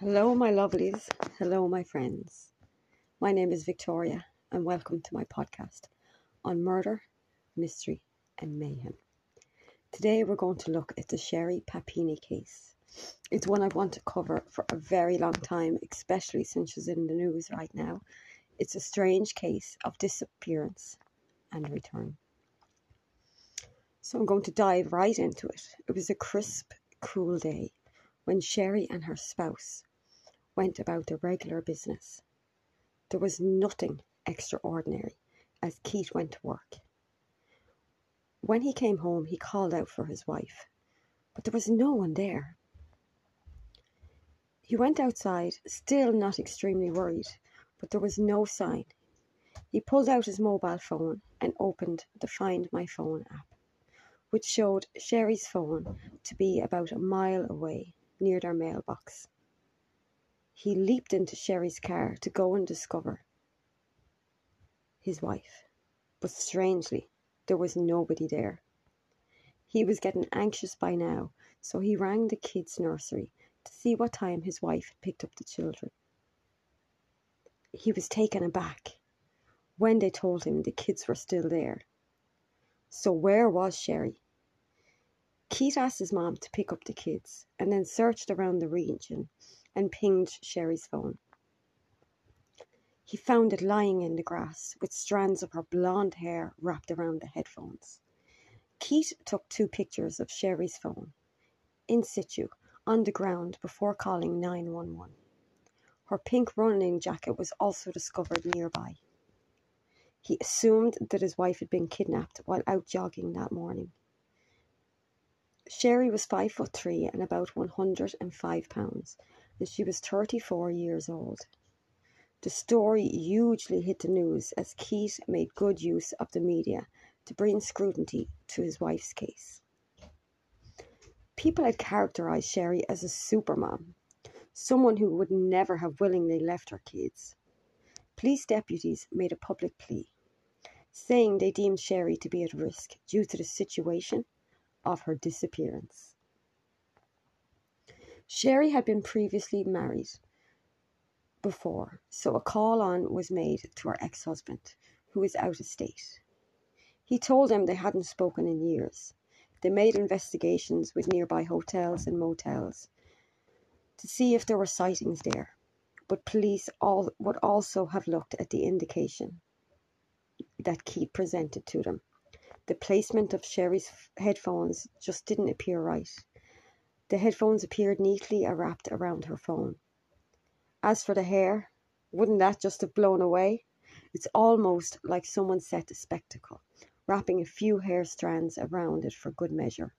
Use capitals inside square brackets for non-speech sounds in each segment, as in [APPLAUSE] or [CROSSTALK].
Hello, my lovelies. Hello, my friends. My name is Victoria, and welcome to my podcast on murder, mystery, and mayhem. Today, we're going to look at the Sherri Papini case. It's one I've wanted to cover for a very long time, especially since she's in the news right now. It's a strange case of disappearance and return. So, I'm going to dive right into it. It was a crisp, cool day when Sherri and her spouse went about their regular business. There was nothing extraordinary as Keith went to work. When he came home, he called out for his wife, but there was no one there. He went outside, still not extremely worried, but there was no sign. He pulled out his mobile phone and opened the Find My Phone app, which showed Sherri's phone to be about a mile away near their mailbox. He leaped into Sherri's car to go and discover his wife, but strangely, there was nobody there. He was getting anxious by now, so he rang the kids' nursery to see what time his wife had picked up the children. He was taken aback when they told him the kids were still there. So, where was Sherri? Keith asked his mom to pick up the kids and then searched around the region and pinged Sherri's phone. He found it lying in the grass with strands of her blonde hair wrapped around the headphones. Keith took two pictures of Sherri's phone in situ on the ground before calling 911. Her pink running jacket was also discovered nearby. He assumed that his wife had been kidnapped while out jogging that morning. Sherri was five foot three and about 105 pounds, and she was 34 years old. The story hugely hit the news as Keith made good use of the media to bring scrutiny to his wife's case. People had characterized Sherri as a supermom, someone who would never have willingly left her kids. Police deputies made a public plea, saying they deemed Sherri to be at risk due to the situation of her disappearance. Sherri had been previously married before, so a call on was made to her ex husband, who was out of state. He told them they hadn't spoken in years. They made investigations with nearby hotels and motels to see if there were sightings there, but police all would also have looked at the indication that Keith presented to them the placement of Sherri's headphones just didn't appear right. The headphones appeared neatly wrapped around her phone. As for the hair, wouldn't that just have blown away? It's almost like someone set a spectacle, wrapping a few hair strands around it for good measure.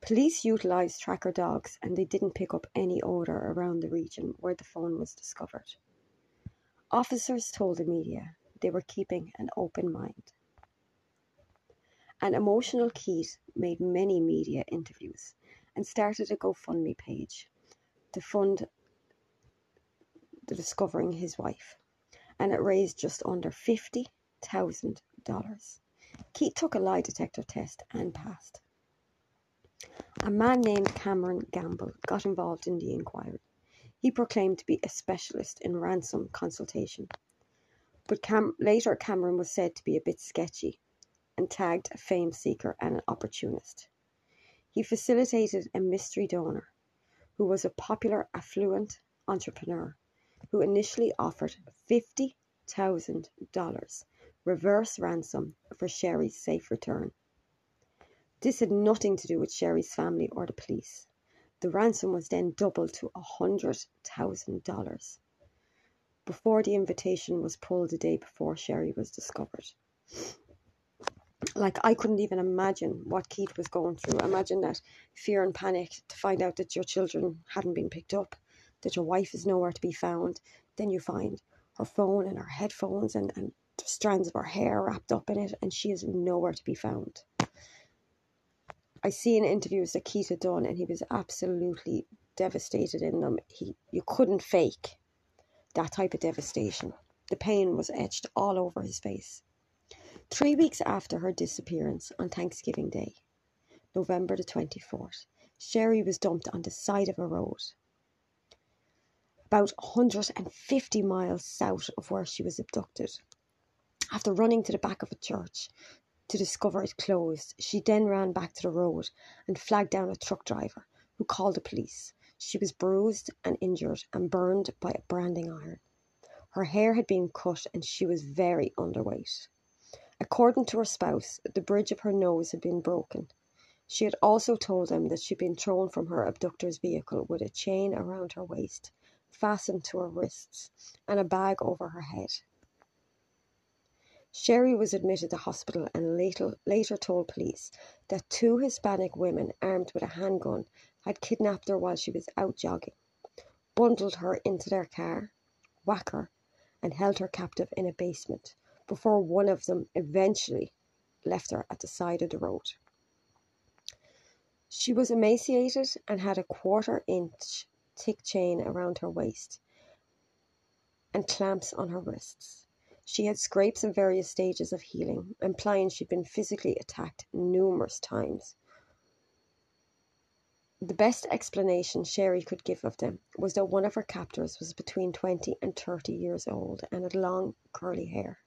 Police utilised tracker dogs and they didn't pick up any odour around the region where the phone was discovered. Officers told the media they were keeping an open mind. An emotional Keith made many media interviews and started a GoFundMe page to fund the discovering his wife, and it raised just under fifty thousand dollars. Keith took a lie detector test and passed. A man named Cameron Gamble got involved in the inquiry. He proclaimed to be a specialist in ransom consultation, but Cam- later Cameron was said to be a bit sketchy and tagged a fame seeker and an opportunist. He facilitated a mystery donor who was a popular affluent entrepreneur who initially offered $50,000 reverse ransom for Sherri's safe return. This had nothing to do with Sherri's family or the police. The ransom was then doubled to $100,000 before the invitation was pulled the day before Sherri was discovered like I couldn't even imagine what Keith was going through. Imagine that fear and panic to find out that your children hadn't been picked up, that your wife is nowhere to be found. Then you find her phone and her headphones and, and strands of her hair wrapped up in it, and she is nowhere to be found. I seen interviews that Keith had done, and he was absolutely devastated in them. He you couldn't fake that type of devastation. The pain was etched all over his face. Three weeks after her disappearance on Thanksgiving Day, November the 24th, Sherri was dumped on the side of a road. about 150 miles south of where she was abducted. After running to the back of a church to discover it closed, she then ran back to the road and flagged down a truck driver who called the police. She was bruised and injured and burned by a branding iron. Her hair had been cut and she was very underweight. According to her spouse, the bridge of her nose had been broken. She had also told him that she'd been thrown from her abductor's vehicle with a chain around her waist, fastened to her wrists, and a bag over her head. Sherri was admitted to hospital and later, later told police that two Hispanic women armed with a handgun had kidnapped her while she was out jogging, bundled her into their car, whacked her, and held her captive in a basement before one of them eventually left her at the side of the road. She was emaciated and had a quarter inch thick chain around her waist and clamps on her wrists. She had scrapes in various stages of healing, implying she'd been physically attacked numerous times. The best explanation Sherri could give of them was that one of her captors was between 20 and 30 years old and had long curly hair,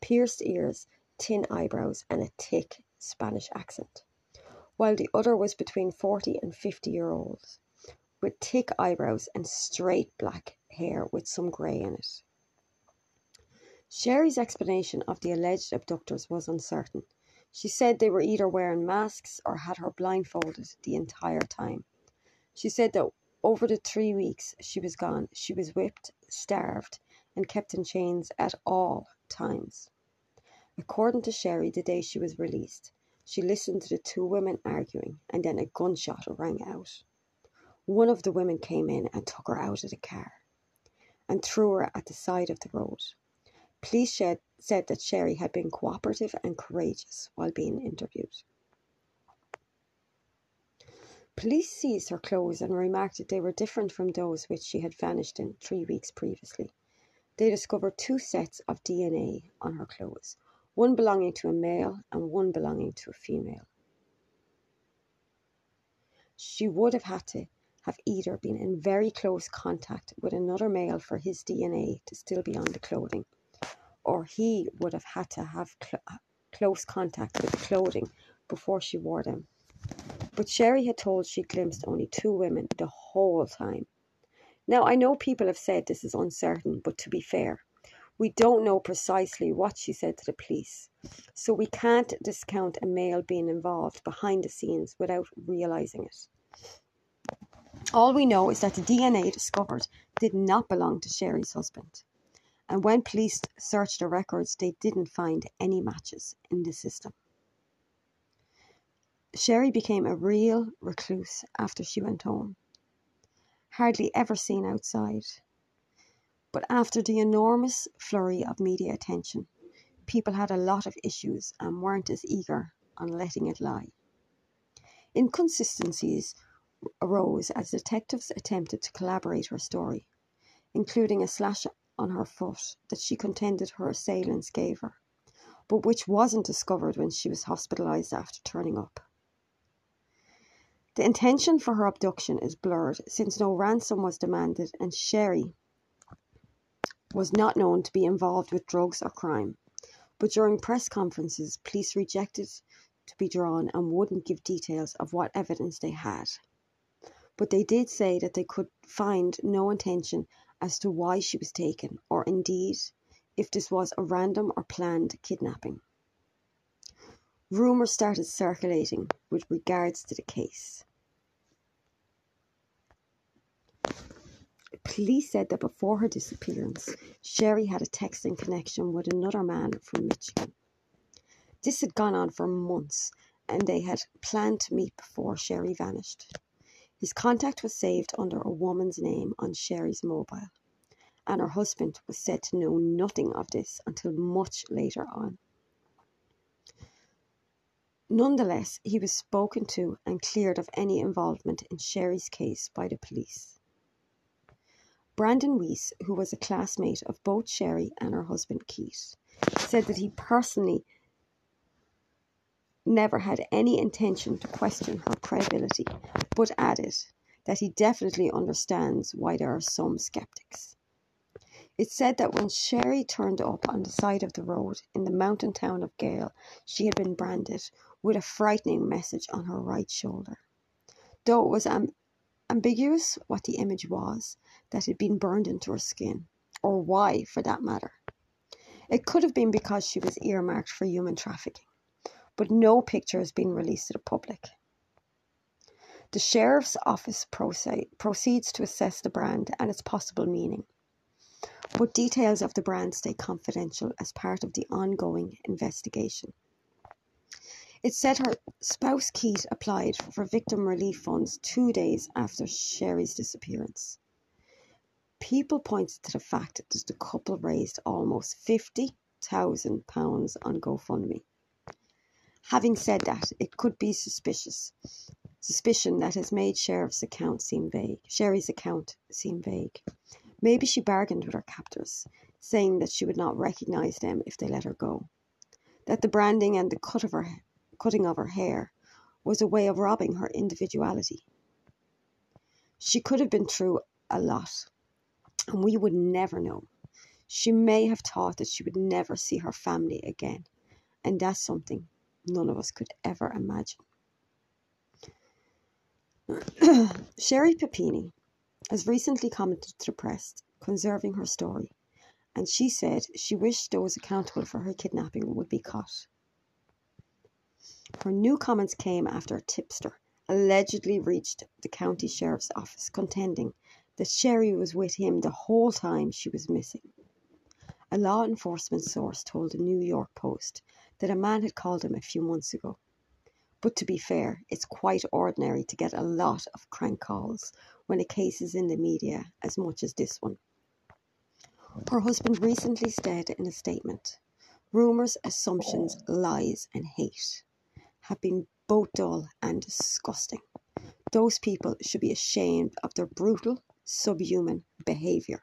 pierced ears, thin eyebrows, and a thick Spanish accent, while the other was between 40 and 50 year olds with thick eyebrows and straight black hair with some grey in it. Sherri's explanation of the alleged abductors was uncertain. She said they were either wearing masks or had her blindfolded the entire time. She said that over the three weeks she was gone, she was whipped, starved, and kept in chains at all times. According to Sherri, the day she was released, she listened to the two women arguing, and then a gunshot rang out. One of the women came in and took her out of the car and threw her at the side of the road. Police said, said that Sherri had been cooperative and courageous while being interviewed. Police seized her clothes and remarked that they were different from those which she had vanished in three weeks previously. They discovered two sets of DNA on her clothes, one belonging to a male and one belonging to a female. She would have had to have either been in very close contact with another male for his DNA to still be on the clothing or he would have had to have cl- uh, close contact with the clothing before she wore them. But Sherri had told she glimpsed only two women the whole time. Now, I know people have said this is uncertain, but to be fair, we don't know precisely what she said to the police, so we can't discount a male being involved behind the scenes without realising it. All we know is that the DNA discovered did not belong to Sherri's husband and when police searched the records, they didn't find any matches in the system. Sherri became a real recluse after she went home, hardly ever seen outside. But after the enormous flurry of media attention, people had a lot of issues and weren't as eager on letting it lie. Inconsistencies arose as detectives attempted to collaborate her story, including a slash on her foot that she contended her assailants gave her, but which wasn't discovered when she was hospitalised after turning up. The intention for her abduction is blurred since no ransom was demanded and Sherri was not known to be involved with drugs or crime. But during press conferences, police rejected to be drawn and wouldn't give details of what evidence they had. But they did say that they could find no intention as to why she was taken, or indeed if this was a random or planned kidnapping. Rumours started circulating with regards to the case. Police said that before her disappearance, Sherri had a texting connection with another man from Michigan. This had gone on for months, and they had planned to meet before Sherri vanished. His contact was saved under a woman's name on Sherri's mobile, and her husband was said to know nothing of this until much later on. Nonetheless, he was spoken to and cleared of any involvement in Sherri's case by the police. Brandon Weiss, who was a classmate of both Sherri and her husband Keith, said that he personally never had any intention to question her credibility, but added that he definitely understands why there are some skeptics. It's said that when Sherri turned up on the side of the road in the mountain town of Gale, she had been branded with a frightening message on her right shoulder. Though it was am- ambiguous what the image was that had been burned into her skin, or why for that matter. It could have been because she was earmarked for human trafficking, but no picture has been released to the public. The Sheriff's Office proceeds to assess the brand and its possible meaning but details of the brand stay confidential as part of the ongoing investigation. It said her spouse Keith applied for victim relief funds two days after Sherri's disappearance. People pointed to the fact that the couple raised almost £50,000 on GoFundMe. Having said that, it could be suspicious. Suspicion that has made Sheriff's account seem vague. Sherri's account seem vague. Maybe she bargained with her captors, saying that she would not recognize them if they let her go. That the branding and the cut of her, cutting of her hair was a way of robbing her individuality. She could have been through a lot, and we would never know. She may have thought that she would never see her family again, and that's something none of us could ever imagine. [CLEARS THROAT] Sherri Papini has recently commented to the press conserving her story, and she said she wished those accountable for her kidnapping would be caught. Her new comments came after a tipster allegedly reached the county sheriff's office contending that Sherri was with him the whole time she was missing. A law enforcement source told the New York Post that a man had called him a few months ago but to be fair, it's quite ordinary to get a lot of crank calls when a case is in the media as much as this one. Her husband recently said in a statement rumours, assumptions, lies, and hate have been both dull and disgusting. Those people should be ashamed of their brutal, subhuman behaviour.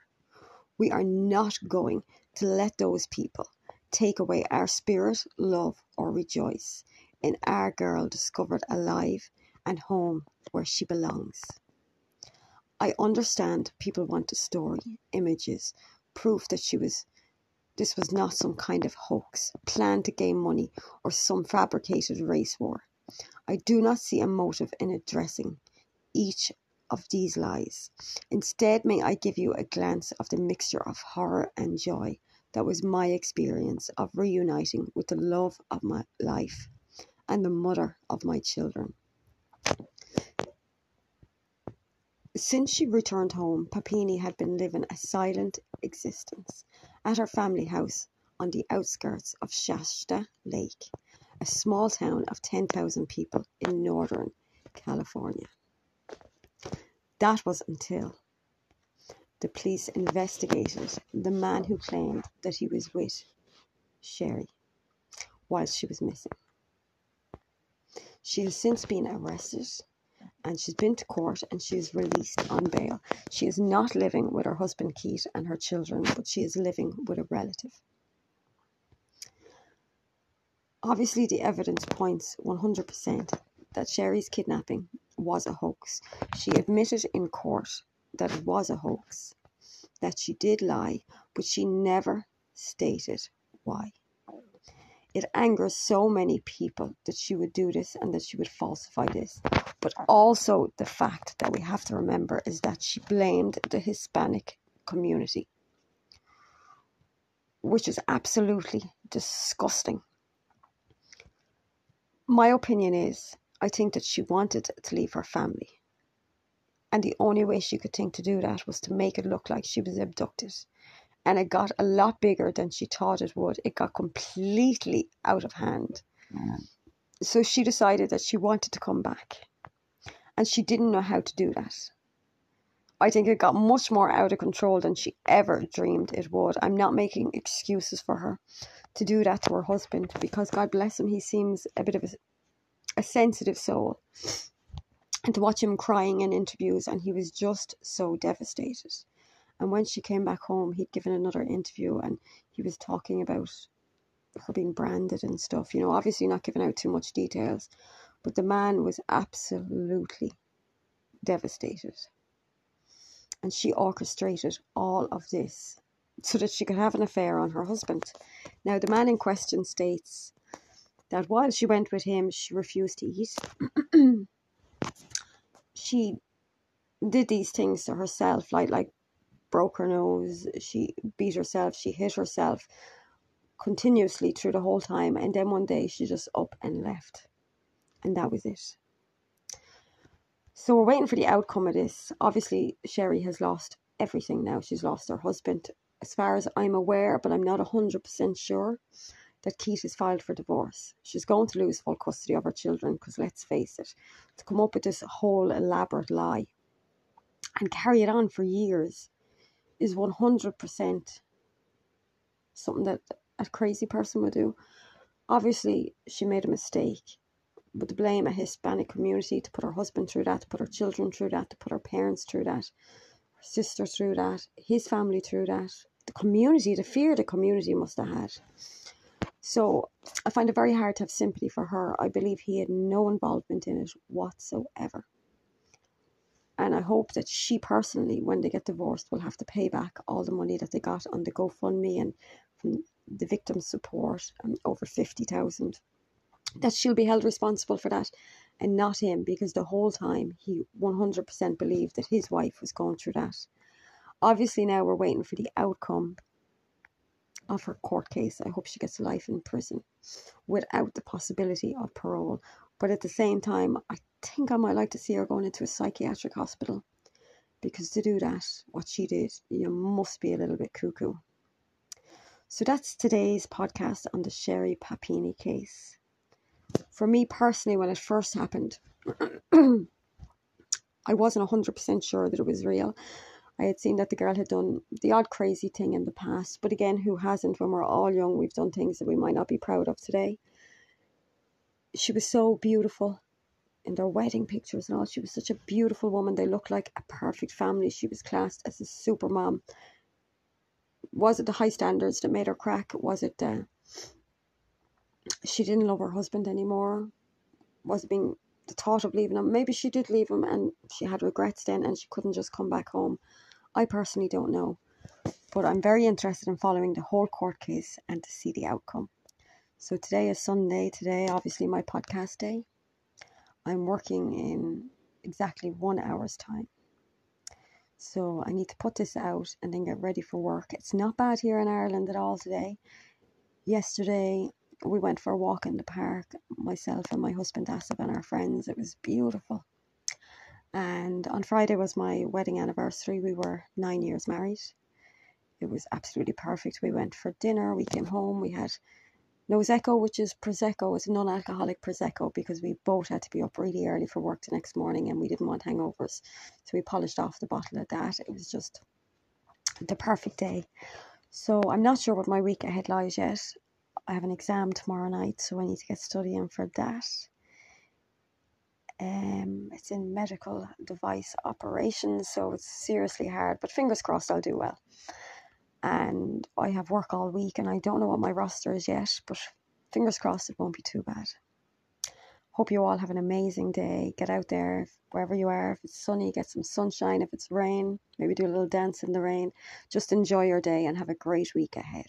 We are not going to let those people take away our spirit, love, or rejoice in our girl discovered alive and home where she belongs. I understand people want a story, images, proof that she was this was not some kind of hoax, planned to gain money, or some fabricated race war. I do not see a motive in addressing each of these lies. Instead, may I give you a glance of the mixture of horror and joy that was my experience of reuniting with the love of my life and the mother of my children. Since she returned home, Papini had been living a silent existence at her family house on the outskirts of Shasta Lake, a small town of 10,000 people in northern California. That was until the police investigated the man who claimed that he was with Sherri while she was missing. She has since been arrested and she's been to court and she is released on bail. She is not living with her husband Keith and her children, but she is living with a relative. Obviously, the evidence points 100% that Sherri's kidnapping was a hoax. She admitted in court that it was a hoax, that she did lie, but she never stated why. It angers so many people that she would do this and that she would falsify this. But also, the fact that we have to remember is that she blamed the Hispanic community, which is absolutely disgusting. My opinion is, I think that she wanted to leave her family. And the only way she could think to do that was to make it look like she was abducted and it got a lot bigger than she thought it would. It got completely out of hand. Yeah. So she decided that she wanted to come back. And she didn't know how to do that. I think it got much more out of control than she ever dreamed it would. I'm not making excuses for her to do that to her husband because God bless him, he seems a bit of a, a sensitive soul. And to watch him crying in interviews, and he was just so devastated. And when she came back home, he'd given another interview and he was talking about her being branded and stuff. You know, obviously not giving out too much details, but the man was absolutely devastated. And she orchestrated all of this so that she could have an affair on her husband. Now, the man in question states that while she went with him, she refused to eat. [CLEARS THROAT] she did these things to herself, like like broke her nose, she beat herself, she hit herself continuously through the whole time, and then one day she just up and left, and that was it. So we're waiting for the outcome of this. Obviously, Sherri has lost everything now. She's lost her husband, as far as I'm aware, but I'm not hundred percent sure that Keith has filed for divorce. She's going to lose full custody of her children because let's face it, to come up with this whole elaborate lie and carry it on for years is 100% something that a crazy person would do. Obviously, she made a mistake, but to blame a Hispanic community to put her husband through that, to put her children through that, to put her parents through that, her sister through that, his family through that, the community, the fear the community must have had. So I find it very hard to have sympathy for her. I believe he had no involvement in it whatsoever. And I hope that she personally, when they get divorced, will have to pay back all the money that they got on the GoFundMe and from the victim support, um, over 50,000. That she'll be held responsible for that and not him because the whole time he 100% believed that his wife was going through that. Obviously, now we're waiting for the outcome of her court case. I hope she gets life in prison without the possibility of parole. But at the same time, I think I might like to see her going into a psychiatric hospital because to do that, what she did, you must be a little bit cuckoo. So that's today's podcast on the Sherri Papini case. For me personally, when it first happened, [CLEARS THROAT] I wasn't 100% sure that it was real. I had seen that the girl had done the odd crazy thing in the past, but again, who hasn't? When we're all young, we've done things that we might not be proud of today she was so beautiful in their wedding pictures and all. She was such a beautiful woman. They looked like a perfect family. She was classed as a super mom. Was it the high standards that made her crack? Was it uh, she didn't love her husband anymore? Was it being the thought of leaving him? Maybe she did leave him and she had regrets then and she couldn't just come back home. I personally don't know. But I'm very interested in following the whole court case and to see the outcome. So today is Sunday. Today, obviously, my podcast day. I'm working in exactly one hour's time. So I need to put this out and then get ready for work. It's not bad here in Ireland at all today. Yesterday, we went for a walk in the park, myself and my husband Asif and our friends. It was beautiful. And on Friday was my wedding anniversary. We were nine years married. It was absolutely perfect. We went for dinner, we came home, we had Nosecco, which is Prosecco, it's non alcoholic Prosecco because we both had to be up really early for work the next morning and we didn't want hangovers. So we polished off the bottle of that. It was just the perfect day. So I'm not sure what my week ahead lies yet. I have an exam tomorrow night, so I need to get studying for that. Um, it's in medical device operations, so it's seriously hard, but fingers crossed I'll do well and I have work all week and I don't know what my roster is yet, but fingers crossed it won't be too bad. Hope you all have an amazing day. Get out there wherever you are. If it's sunny, get some sunshine. If it's rain, maybe do a little dance in the rain. Just enjoy your day and have a great week ahead.